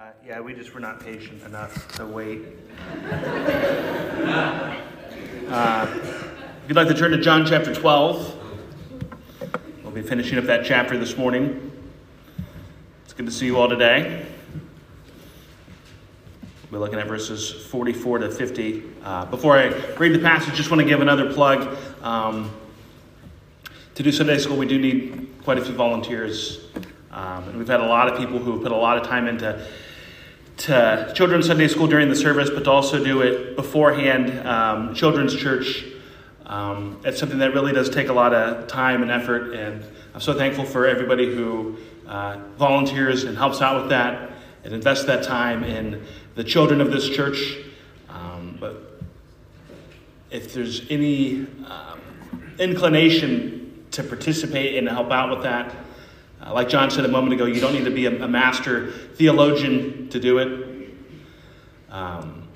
Uh, yeah, we just were not patient enough to wait. Uh, if you'd like to turn to John chapter 12, we'll be finishing up that chapter this morning. It's good to see you all today. We're looking at verses 44 to 50. Uh, before I read the passage, just want to give another plug. Um, to do Sunday school, we do need quite a few volunteers. Um, and we've had a lot of people who have put a lot of time into to children's Sunday school during the service, but to also do it beforehand. Um, children's church, um, it's something that really does take a lot of time and effort, and I'm so thankful for everybody who uh, volunteers and helps out with that and invests that time in the children of this church. Um, but if there's any um, inclination to participate and help out with that, uh, like John said a moment ago, you don't need to be a, a master theologian to do it. Um,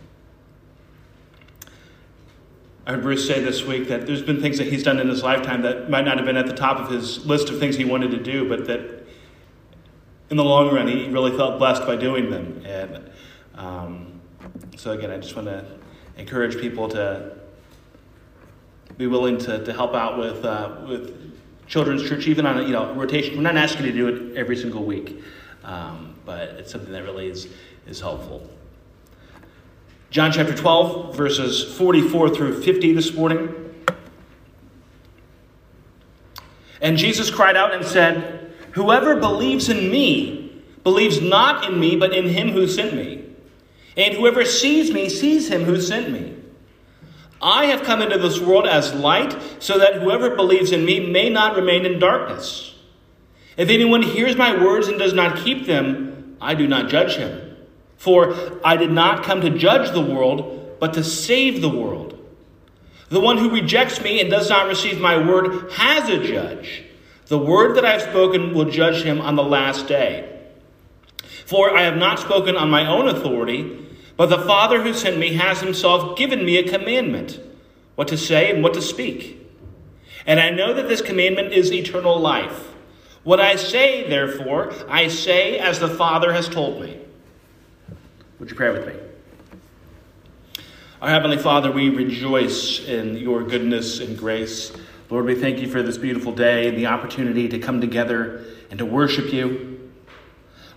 I heard Bruce say this week that there's been things that he's done in his lifetime that might not have been at the top of his list of things he wanted to do, but that in the long run he really felt blessed by doing them. And um, so, again, I just want to encourage people to be willing to, to help out with, uh, with children's church, even on a you know rotation. We're not asking you to do it every single week, um, but it's something that really is is helpful. John chapter 12, verses 44 through 50 this morning. And Jesus cried out and said, Whoever believes in me believes not in me, but in him who sent me. And whoever sees me sees him who sent me. I have come into this world as light, so that whoever believes in me may not remain in darkness. If anyone hears my words and does not keep them, I do not judge him. For I did not come to judge the world, but to save the world. The one who rejects me and does not receive my word has a judge. The word that I have spoken will judge him on the last day. For I have not spoken on my own authority but the Father who sent me has himself given me a commandment what to say and what to speak. And I know that this commandment is eternal life. What I say, therefore, I say as the Father has told me. Would you pray with me? Our Heavenly Father, we rejoice in your goodness and grace. Lord, we thank you for this beautiful day and the opportunity to come together and to worship you.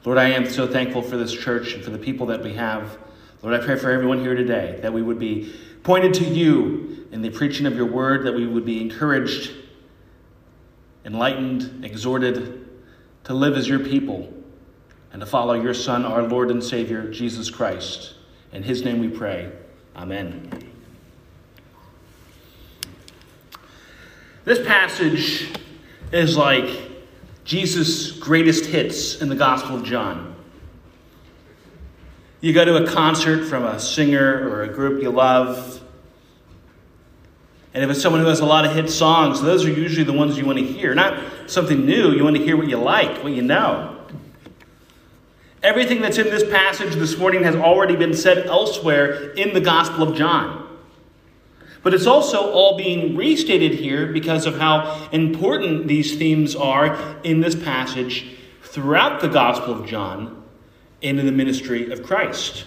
Lord, I am so thankful for this church and for the people that we have. Lord, I pray for everyone here today that we would be pointed to you in the preaching of your word, that we would be encouraged, enlightened, exhorted to live as your people and to follow your Son, our Lord and Savior, Jesus Christ. In his name we pray. Amen. This passage is like Jesus' greatest hits in the Gospel of John. You go to a concert from a singer or a group you love. And if it's someone who has a lot of hit songs, those are usually the ones you want to hear. Not something new, you want to hear what you like, what you know. Everything that's in this passage this morning has already been said elsewhere in the Gospel of John. But it's also all being restated here because of how important these themes are in this passage throughout the Gospel of John into the ministry of Christ.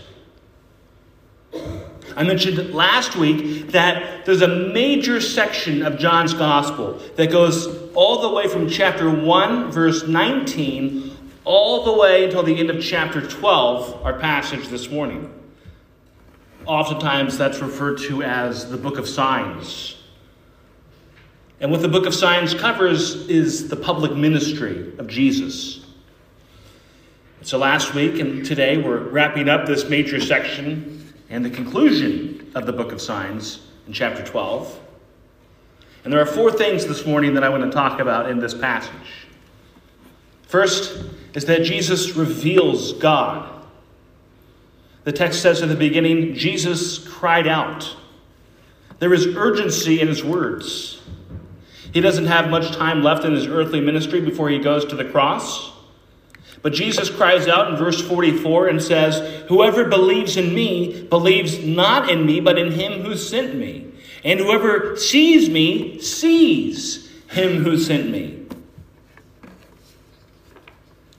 I mentioned last week that there's a major section of John's gospel that goes all the way from chapter 1, verse 19, all the way until the end of chapter 12, our passage this morning. Oftentimes that's referred to as the book of signs. And what the book of signs covers is the public ministry of Jesus. So last week and today we're wrapping up this major section and the conclusion of the book of signs in chapter 12. And there are four things this morning that I want to talk about in this passage. First is that Jesus reveals God. The text says at the beginning, Jesus cried out. There is urgency in his words. He doesn't have much time left in his earthly ministry before he goes to the cross. But Jesus cries out in verse 44 and says, Whoever believes in me believes not in me, but in him who sent me. And whoever sees me sees him who sent me.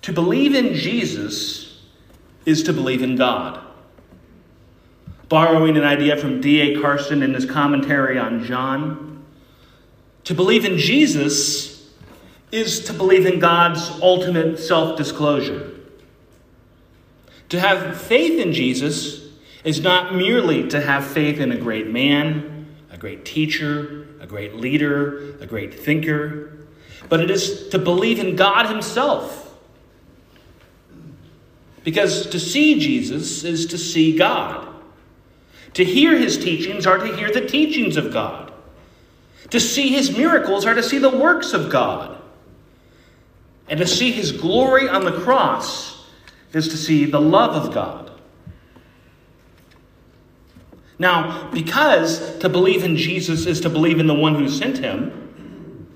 To believe in Jesus is to believe in God. Borrowing an idea from D.A. Carson in his commentary on John, to believe in Jesus is to believe in God's ultimate self disclosure. To have faith in Jesus is not merely to have faith in a great man, a great teacher, a great leader, a great thinker, but it is to believe in God Himself. Because to see Jesus is to see God. To hear His teachings are to hear the teachings of God. To see His miracles are to see the works of God. And to see His glory on the cross is to see the love of God. Now, because to believe in Jesus is to believe in the one who sent him,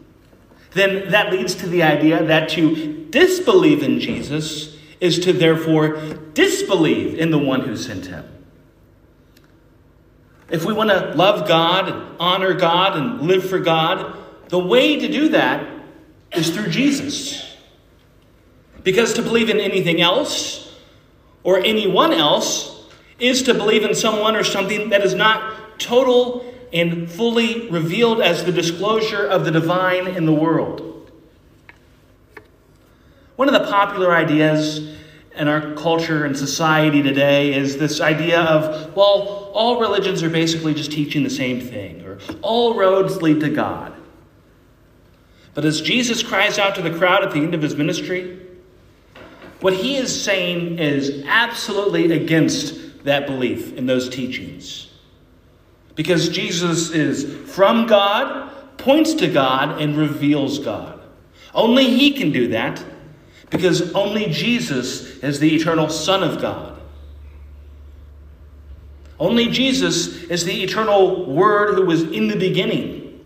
then that leads to the idea that to disbelieve in Jesus is to therefore disbelieve in the one who sent him. If we want to love God and honor God and live for God, the way to do that is through Jesus. Because to believe in anything else or anyone else is to believe in someone or something that is not total and fully revealed as the disclosure of the divine in the world. One of the popular ideas in our culture and society today is this idea of, well, all religions are basically just teaching the same thing, or all roads lead to God. But as Jesus cries out to the crowd at the end of his ministry, what he is saying is absolutely against that belief in those teachings. Because Jesus is from God, points to God, and reveals God. Only He can do that because only Jesus is the eternal Son of God. Only Jesus is the eternal Word who was in the beginning.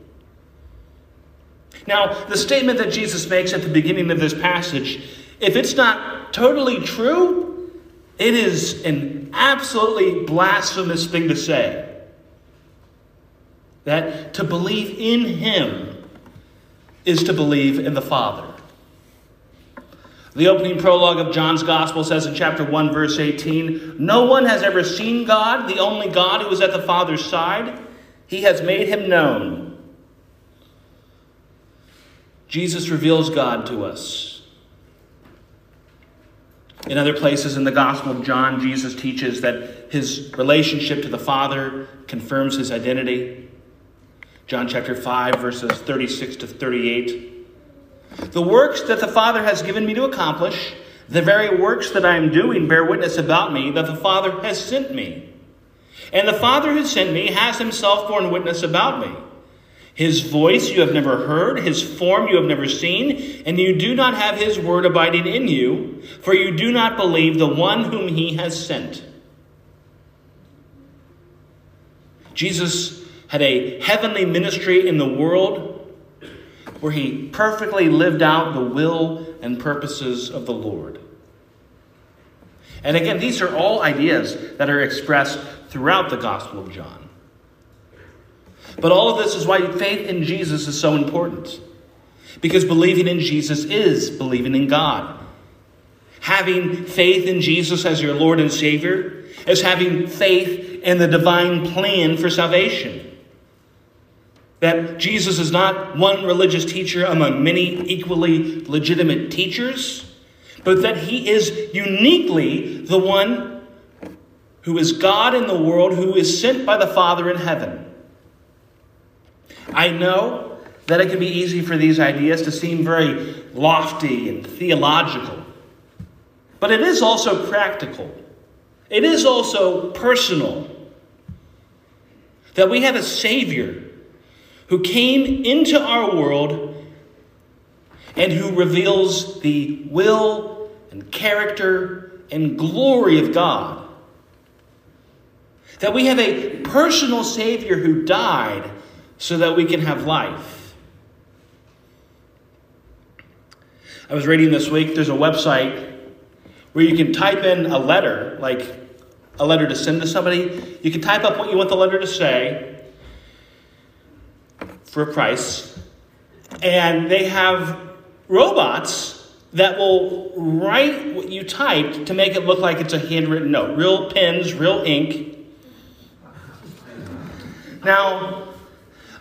Now, the statement that Jesus makes at the beginning of this passage, if it's not totally true, it is an absolutely blasphemous thing to say that to believe in him is to believe in the Father. The opening prologue of John's Gospel says in chapter 1, verse 18 No one has ever seen God, the only God who is at the Father's side. He has made him known. Jesus reveals God to us. In other places in the Gospel of John, Jesus teaches that his relationship to the Father confirms his identity. John chapter 5, verses 36 to 38. The works that the Father has given me to accomplish, the very works that I am doing, bear witness about me that the Father has sent me. And the Father who sent me has himself borne witness about me. His voice you have never heard, his form you have never seen, and you do not have his word abiding in you, for you do not believe the one whom he has sent. Jesus had a heavenly ministry in the world where he perfectly lived out the will and purposes of the Lord. And again, these are all ideas that are expressed throughout the Gospel of John. But all of this is why faith in Jesus is so important. Because believing in Jesus is believing in God. Having faith in Jesus as your Lord and Savior is having faith in the divine plan for salvation. That Jesus is not one religious teacher among many equally legitimate teachers, but that he is uniquely the one who is God in the world, who is sent by the Father in heaven. I know that it can be easy for these ideas to seem very lofty and theological, but it is also practical. It is also personal. That we have a Savior who came into our world and who reveals the will and character and glory of God. That we have a personal Savior who died so that we can have life. I was reading this week, there's a website where you can type in a letter, like a letter to send to somebody. You can type up what you want the letter to say, for a price. And they have robots that will write what you typed to make it look like it's a handwritten note. Real pens, real ink. Now,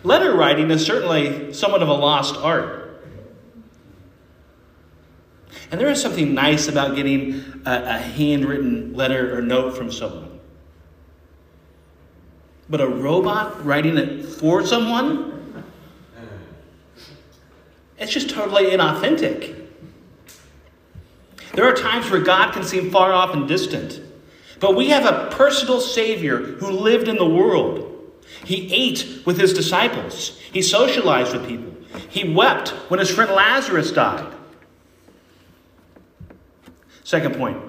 letter writing is certainly somewhat of a lost art. And there is something nice about getting a, a handwritten letter or note from someone. But a robot writing it for someone? It's just totally inauthentic. There are times where God can seem far off and distant. But we have a personal Savior who lived in the world. He ate with his disciples, he socialized with people, he wept when his friend Lazarus died. Second point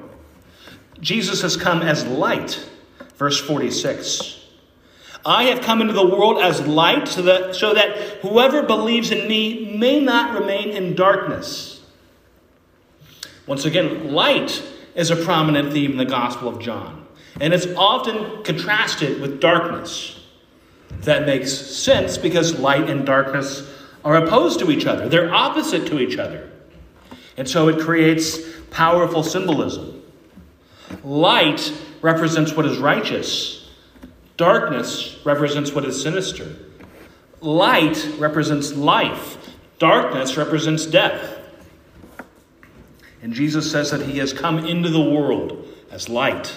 Jesus has come as light. Verse 46. I have come into the world as light so that, so that whoever believes in me may not remain in darkness. Once again, light is a prominent theme in the Gospel of John, and it's often contrasted with darkness. That makes sense because light and darkness are opposed to each other, they're opposite to each other. And so it creates powerful symbolism. Light represents what is righteous, darkness represents what is sinister. Light represents life, darkness represents death. And Jesus says that he has come into the world as light.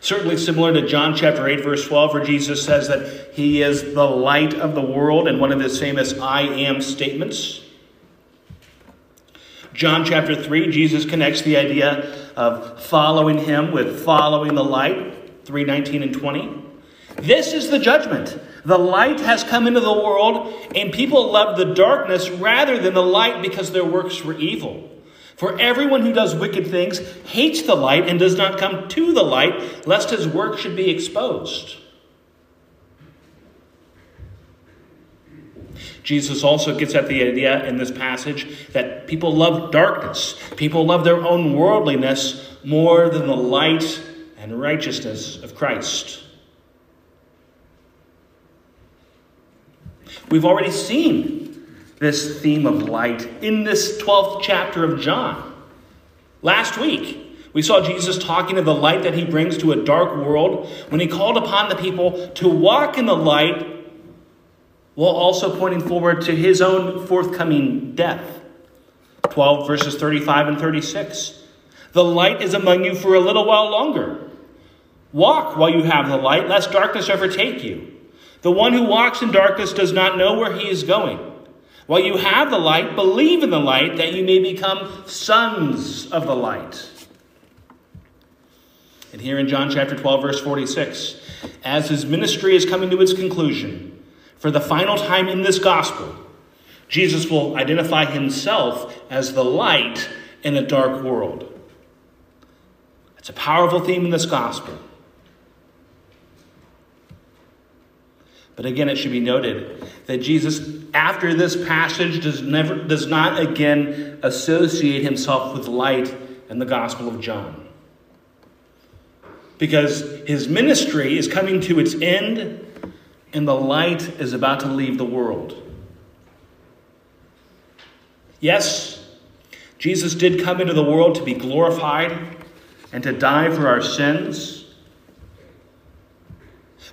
Certainly similar to John chapter 8, verse 12, where Jesus says that he is the light of the world in one of his famous I am statements. John chapter 3, Jesus connects the idea of following him with following the light, 319 and 20. This is the judgment. The light has come into the world, and people love the darkness rather than the light because their works were evil. For everyone who does wicked things hates the light and does not come to the light, lest his work should be exposed. Jesus also gets at the idea in this passage that people love darkness. People love their own worldliness more than the light and righteousness of Christ. We've already seen this theme of light in this 12th chapter of John. Last week, we saw Jesus talking of the light that he brings to a dark world when he called upon the people to walk in the light while also pointing forward to his own forthcoming death. 12 verses 35 and 36. The light is among you for a little while longer. Walk while you have the light, lest darkness overtake you. The one who walks in darkness does not know where he is going. While you have the light, believe in the light that you may become sons of the light. And here in John chapter 12, verse 46, as his ministry is coming to its conclusion, for the final time in this gospel, Jesus will identify himself as the light in a dark world. It's a powerful theme in this gospel. But again, it should be noted that Jesus, after this passage, does, never, does not again associate himself with light in the Gospel of John. Because his ministry is coming to its end and the light is about to leave the world. Yes, Jesus did come into the world to be glorified and to die for our sins.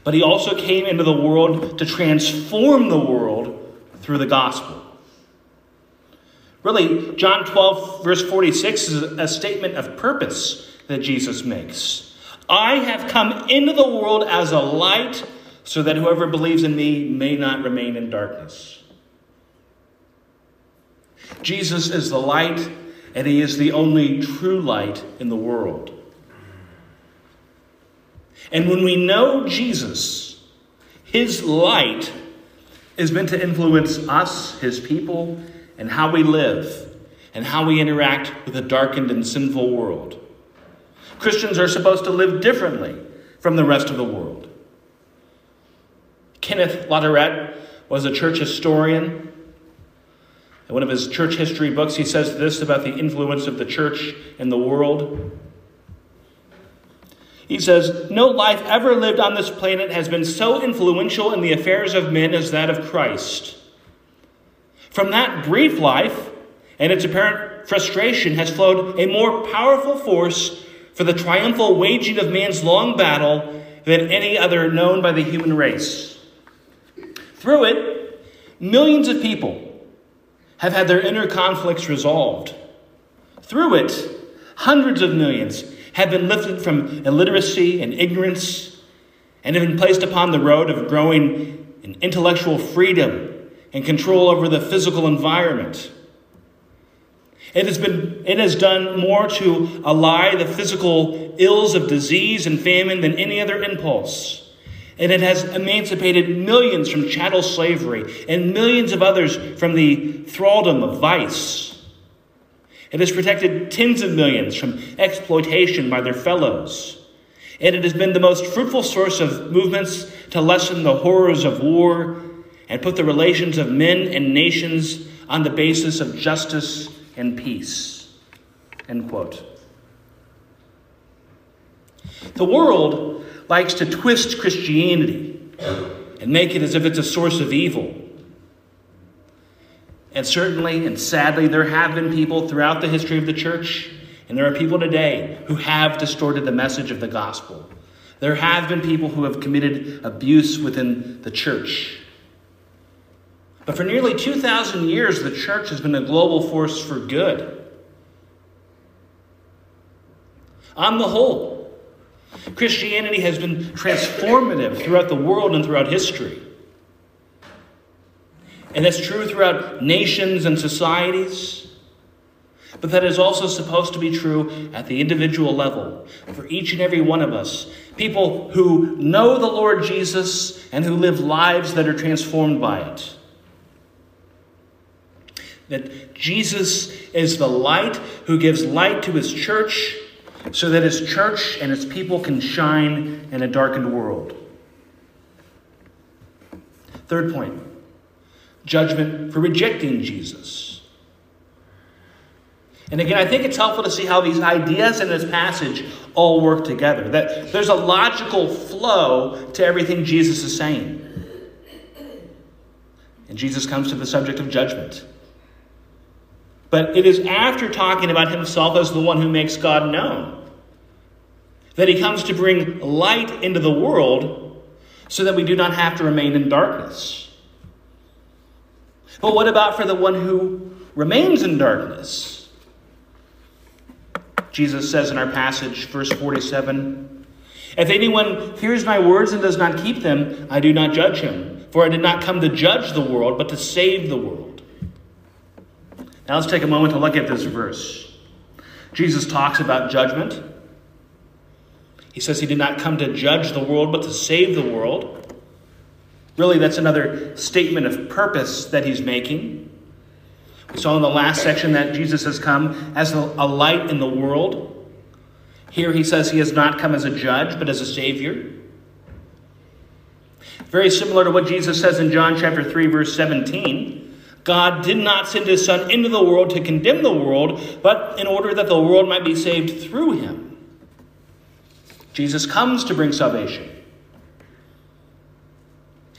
But he also came into the world to transform the world through the gospel. Really, John 12, verse 46 is a statement of purpose that Jesus makes. I have come into the world as a light so that whoever believes in me may not remain in darkness. Jesus is the light, and he is the only true light in the world. And when we know Jesus, his light is meant to influence us, his people, and how we live and how we interact with a darkened and sinful world. Christians are supposed to live differently from the rest of the world. Kenneth Latourette was a church historian. In one of his church history books, he says this about the influence of the church in the world. He says, No life ever lived on this planet has been so influential in the affairs of men as that of Christ. From that brief life and its apparent frustration has flowed a more powerful force for the triumphal waging of man's long battle than any other known by the human race. Through it, millions of people have had their inner conflicts resolved. Through it, hundreds of millions have been lifted from illiteracy and ignorance and have been placed upon the road of growing in intellectual freedom and control over the physical environment. It has, been, it has done more to allay the physical ills of disease and famine than any other impulse. And it has emancipated millions from chattel slavery and millions of others from the thraldom of vice. It has protected tens of millions from exploitation by their fellows. And it has been the most fruitful source of movements to lessen the horrors of war and put the relations of men and nations on the basis of justice and peace. End quote. The world likes to twist Christianity and make it as if it's a source of evil. And certainly and sadly, there have been people throughout the history of the church, and there are people today who have distorted the message of the gospel. There have been people who have committed abuse within the church. But for nearly 2,000 years, the church has been a global force for good. On the whole, Christianity has been transformative throughout the world and throughout history. And that's true throughout nations and societies. But that is also supposed to be true at the individual level for each and every one of us. People who know the Lord Jesus and who live lives that are transformed by it. That Jesus is the light who gives light to his church so that his church and its people can shine in a darkened world. Third point judgment for rejecting Jesus. And again, I think it's helpful to see how these ideas in this passage all work together. That there's a logical flow to everything Jesus is saying. And Jesus comes to the subject of judgment. But it is after talking about himself as the one who makes God known that he comes to bring light into the world so that we do not have to remain in darkness. But what about for the one who remains in darkness? Jesus says in our passage, verse 47 If anyone hears my words and does not keep them, I do not judge him. For I did not come to judge the world, but to save the world. Now let's take a moment to look at this verse. Jesus talks about judgment. He says he did not come to judge the world, but to save the world. Really, that's another statement of purpose that he's making. We saw in the last section that Jesus has come as a light in the world. Here he says he has not come as a judge, but as a savior. Very similar to what Jesus says in John chapter 3, verse 17. God did not send his Son into the world to condemn the world, but in order that the world might be saved through him. Jesus comes to bring salvation.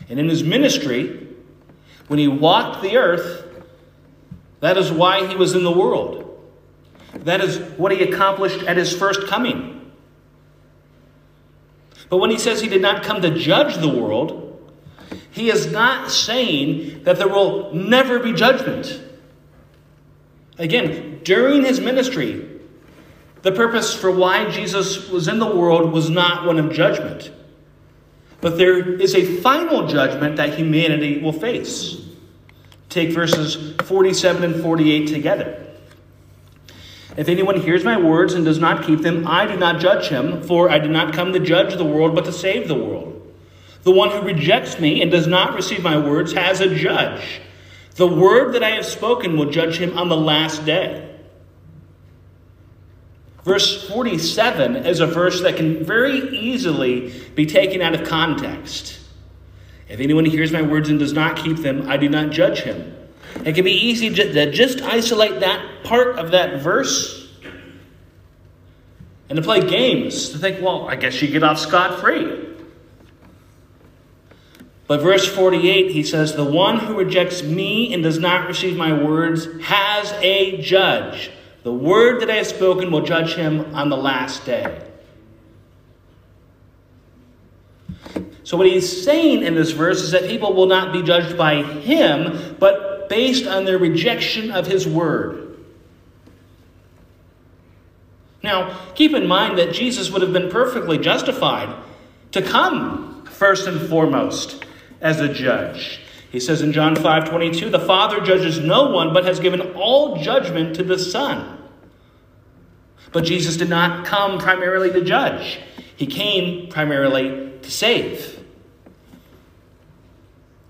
And in his ministry, when he walked the earth, that is why he was in the world. That is what he accomplished at his first coming. But when he says he did not come to judge the world, he is not saying that there will never be judgment. Again, during his ministry, the purpose for why Jesus was in the world was not one of judgment. But there is a final judgment that humanity will face. Take verses 47 and 48 together. If anyone hears my words and does not keep them, I do not judge him, for I did not come to judge the world, but to save the world. The one who rejects me and does not receive my words has a judge. The word that I have spoken will judge him on the last day. Verse 47 is a verse that can very easily be taken out of context. If anyone hears my words and does not keep them, I do not judge him. It can be easy to just isolate that part of that verse and to play games, to think, well, I guess you get off scot free. But verse 48, he says, The one who rejects me and does not receive my words has a judge. The word that I have spoken will judge him on the last day. So, what he's saying in this verse is that people will not be judged by him, but based on their rejection of his word. Now, keep in mind that Jesus would have been perfectly justified to come first and foremost as a judge. He says in John 5 22, the Father judges no one, but has given all judgment to the Son. But Jesus did not come primarily to judge, He came primarily to save.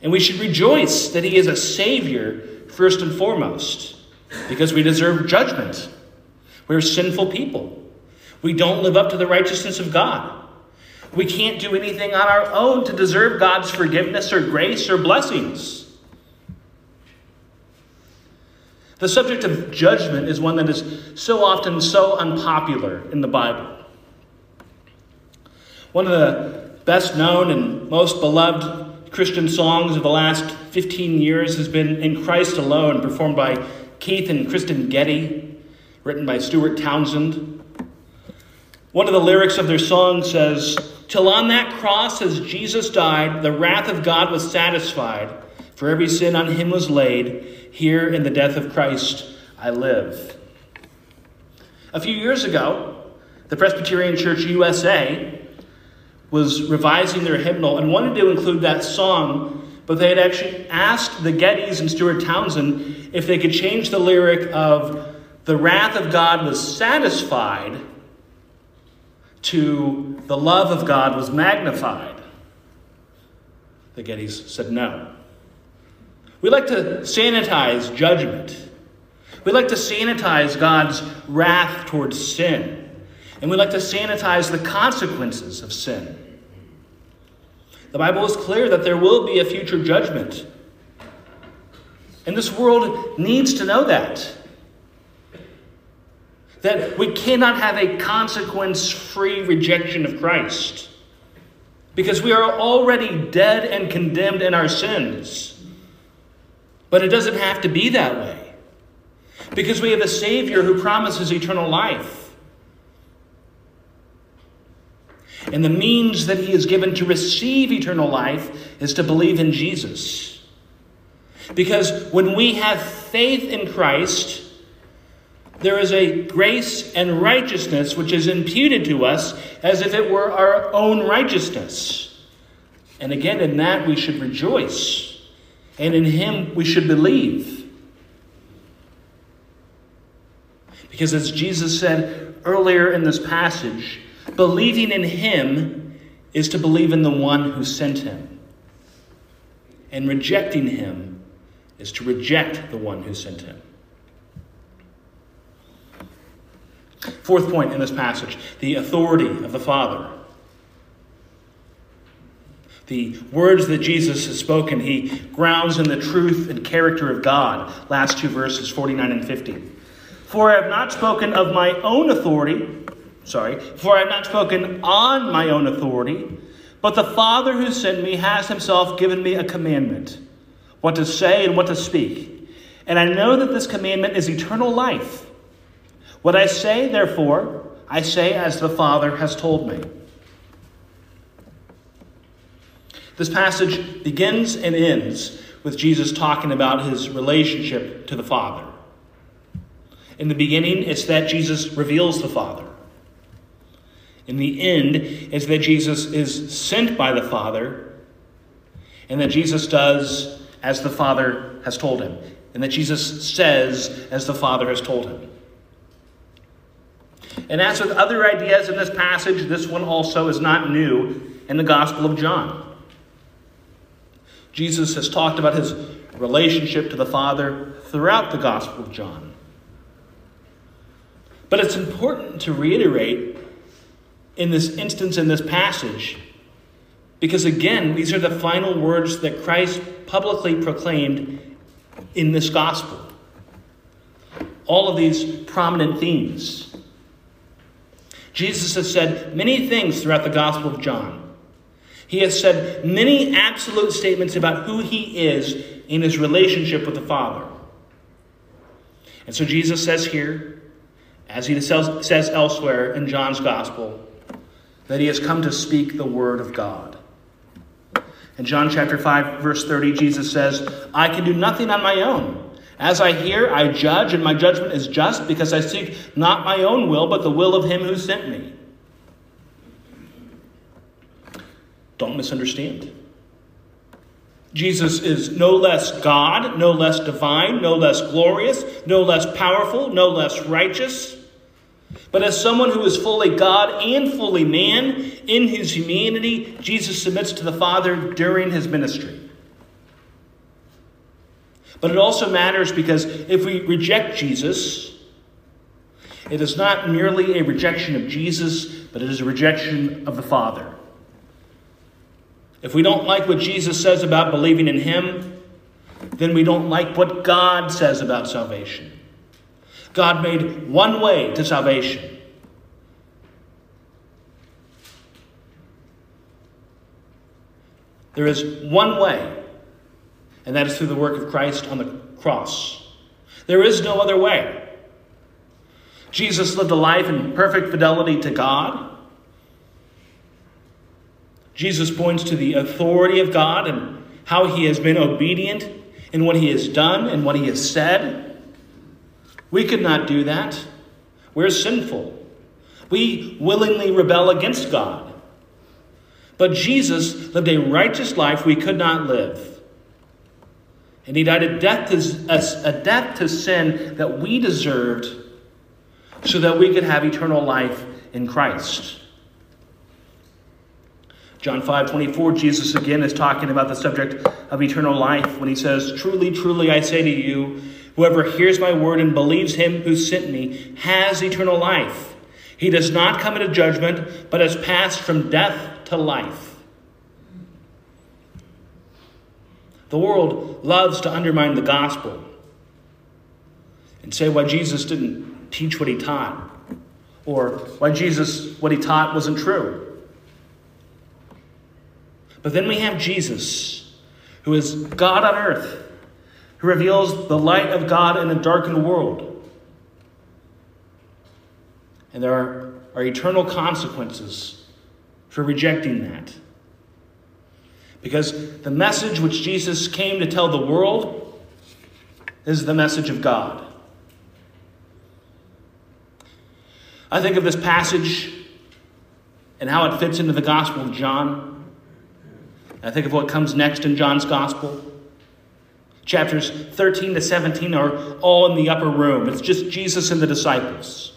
And we should rejoice that He is a Savior first and foremost, because we deserve judgment. We're sinful people. We don't live up to the righteousness of God. We can't do anything on our own to deserve God's forgiveness or grace or blessings. The subject of judgment is one that is so often so unpopular in the Bible. One of the best known and most beloved Christian songs of the last 15 years has been In Christ Alone, performed by Keith and Kristyn Getty, written by Stuart Townend. One of the lyrics of their song says, Till on that cross, as Jesus died, the wrath of God was satisfied, for every sin on him was laid. Here in the death of Christ, I live. A few years ago, the Presbyterian Church USA was revising their hymnal and wanted to include that song, but they had actually asked the Gettys and Stuart Townend if they could change the lyric of the wrath of God was satisfied to the love of God was magnified. The Gettys said no. We like to sanitize judgment. We like to sanitize God's wrath towards sin. And we like to sanitize the consequences of sin. The Bible is clear that there will be a future judgment. And this world needs to know that. That we cannot have a consequence free rejection of Christ. Because we are already dead and condemned in our sins. But it doesn't have to be that way. Because we have a Savior who promises eternal life. And the means that He is given to receive eternal life is to believe in Jesus. Because when we have faith in Christ, there is a grace and righteousness which is imputed to us as if it were our own righteousness. And again, in that we should rejoice, and in Him we should believe. Because as Jesus said earlier in this passage, believing in Him is to believe in the one who sent Him. And rejecting Him is to reject the one who sent Him. Fourth point in this passage the authority of the Father. The words that Jesus has spoken, he grounds in the truth and character of God. Last two verses, 49 and 50. For I have not spoken of my own authority, sorry, for I have not spoken on my own authority, but the Father who sent me has himself given me a commandment, what to say and what to speak. And I know that this commandment is eternal life. What I say, therefore, I say as the Father has told me. This passage begins and ends with Jesus talking about his relationship to the Father. In the beginning, it's that Jesus reveals the Father. In the end, it's that Jesus is sent by the Father, and that Jesus does as the Father has told him, and that Jesus says as the Father has told him. And as with other ideas in this passage, this one also is not new in the Gospel of John. Jesus has talked about his relationship to the Father throughout the Gospel of John. But it's important to reiterate in this instance, in this passage, because again, these are the final words that Christ publicly proclaimed in this Gospel. All of these prominent themes. Jesus has said many things throughout the Gospel of John. He has said many absolute statements about who he is in his relationship with the Father. And so Jesus says here, as he says elsewhere in John's Gospel, that he has come to speak the Word of God. In John chapter 5, verse 30, Jesus says, I can do nothing on my own. As I hear, I judge, and my judgment is just because I seek not my own will, but the will of him who sent me. Don't misunderstand. Jesus is no less God, no less divine, no less glorious, no less powerful, no less righteous. But as someone who is fully God and fully man, in his humanity, Jesus submits to the Father during his ministry. But it also matters because if we reject Jesus, it is not merely a rejection of Jesus, but it is a rejection of the Father. If we don't like what Jesus says about believing in Him, then we don't like what God says about salvation. God made one way to salvation. There is one way, and that is through the work of Christ on the cross. There is no other way. Jesus lived a life in perfect fidelity to God. Jesus points to the authority of God and how he has been obedient in what he has done and what he has said. We could not do that. We're sinful. We willingly rebel against God. But Jesus lived a righteous life we could not live. And he died a death to, a death to sin that we deserved so that we could have eternal life in Christ. John 5 24, Jesus again is talking about the subject of eternal life when he says, Truly, truly, I say to you, whoever hears my word and believes him who sent me has eternal life. He does not come into judgment, but has passed from death to life. The world loves to undermine the gospel and say why Jesus didn't teach what he taught, or why Jesus, what he taught, wasn't true. But then we have Jesus, who is God on earth, who reveals the light of God in a darkened world. And there are, are eternal consequences for rejecting that. Because the message which Jesus came to tell the world is the message of God. I think of this passage and how it fits into the Gospel of John. I think of what comes next in John's Gospel. Chapters 13 to 17 are all in the upper room. It's just Jesus and the disciples.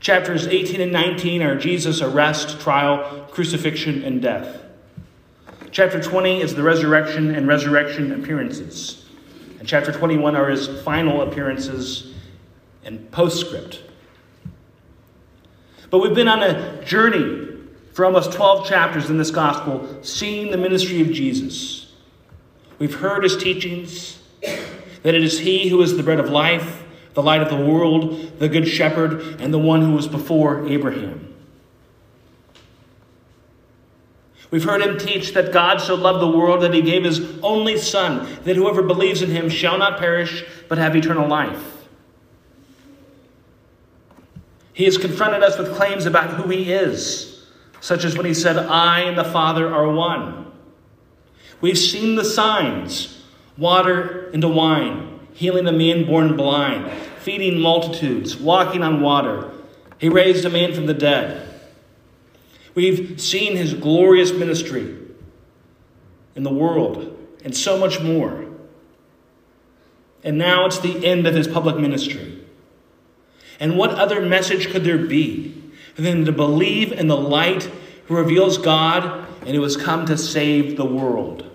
Chapters 18 and 19 are Jesus' arrest, trial, crucifixion, and death. Chapter 20 is the resurrection and resurrection appearances. And chapter 21 are his final appearances and postscript. But we've been on a journey for almost 12 chapters in this gospel, seeing the ministry of Jesus. We've heard his teachings, that it is he who is the bread of life, the light of the world, the good shepherd, and the one who was before Abraham. We've heard him teach that God so loved the world that he gave his only Son, that whoever believes in him shall not perish, but have eternal life. He has confronted us with claims about who he is such as when he said, I and the Father are one. We've seen the signs water into wine, healing a man born blind, feeding multitudes, walking on water. He raised a man from the dead. We've seen his glorious ministry in the world and so much more. And now it's the end of his public ministry. And what other message could there be than to believe in the light who reveals God and who has come to save the world.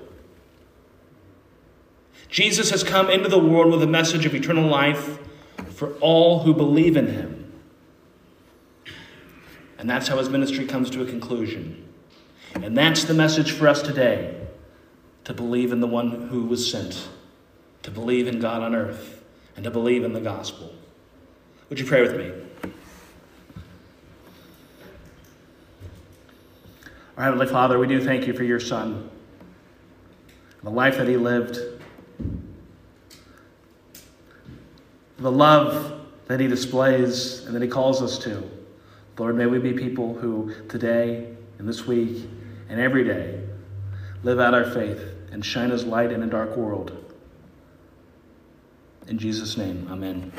Jesus has come into the world with a message of eternal life for all who believe in him. And that's how his ministry comes to a conclusion. And that's the message for us today to believe in the one who was sent, to believe in God on earth, and to believe in the gospel. Would you pray with me? Our Heavenly Father, we do thank you for your Son, the life that he lived, the love that he displays and that he calls us to. Lord, may we be people who today and this week and every day live out our faith and shine as light in a dark world. In Jesus' name, amen.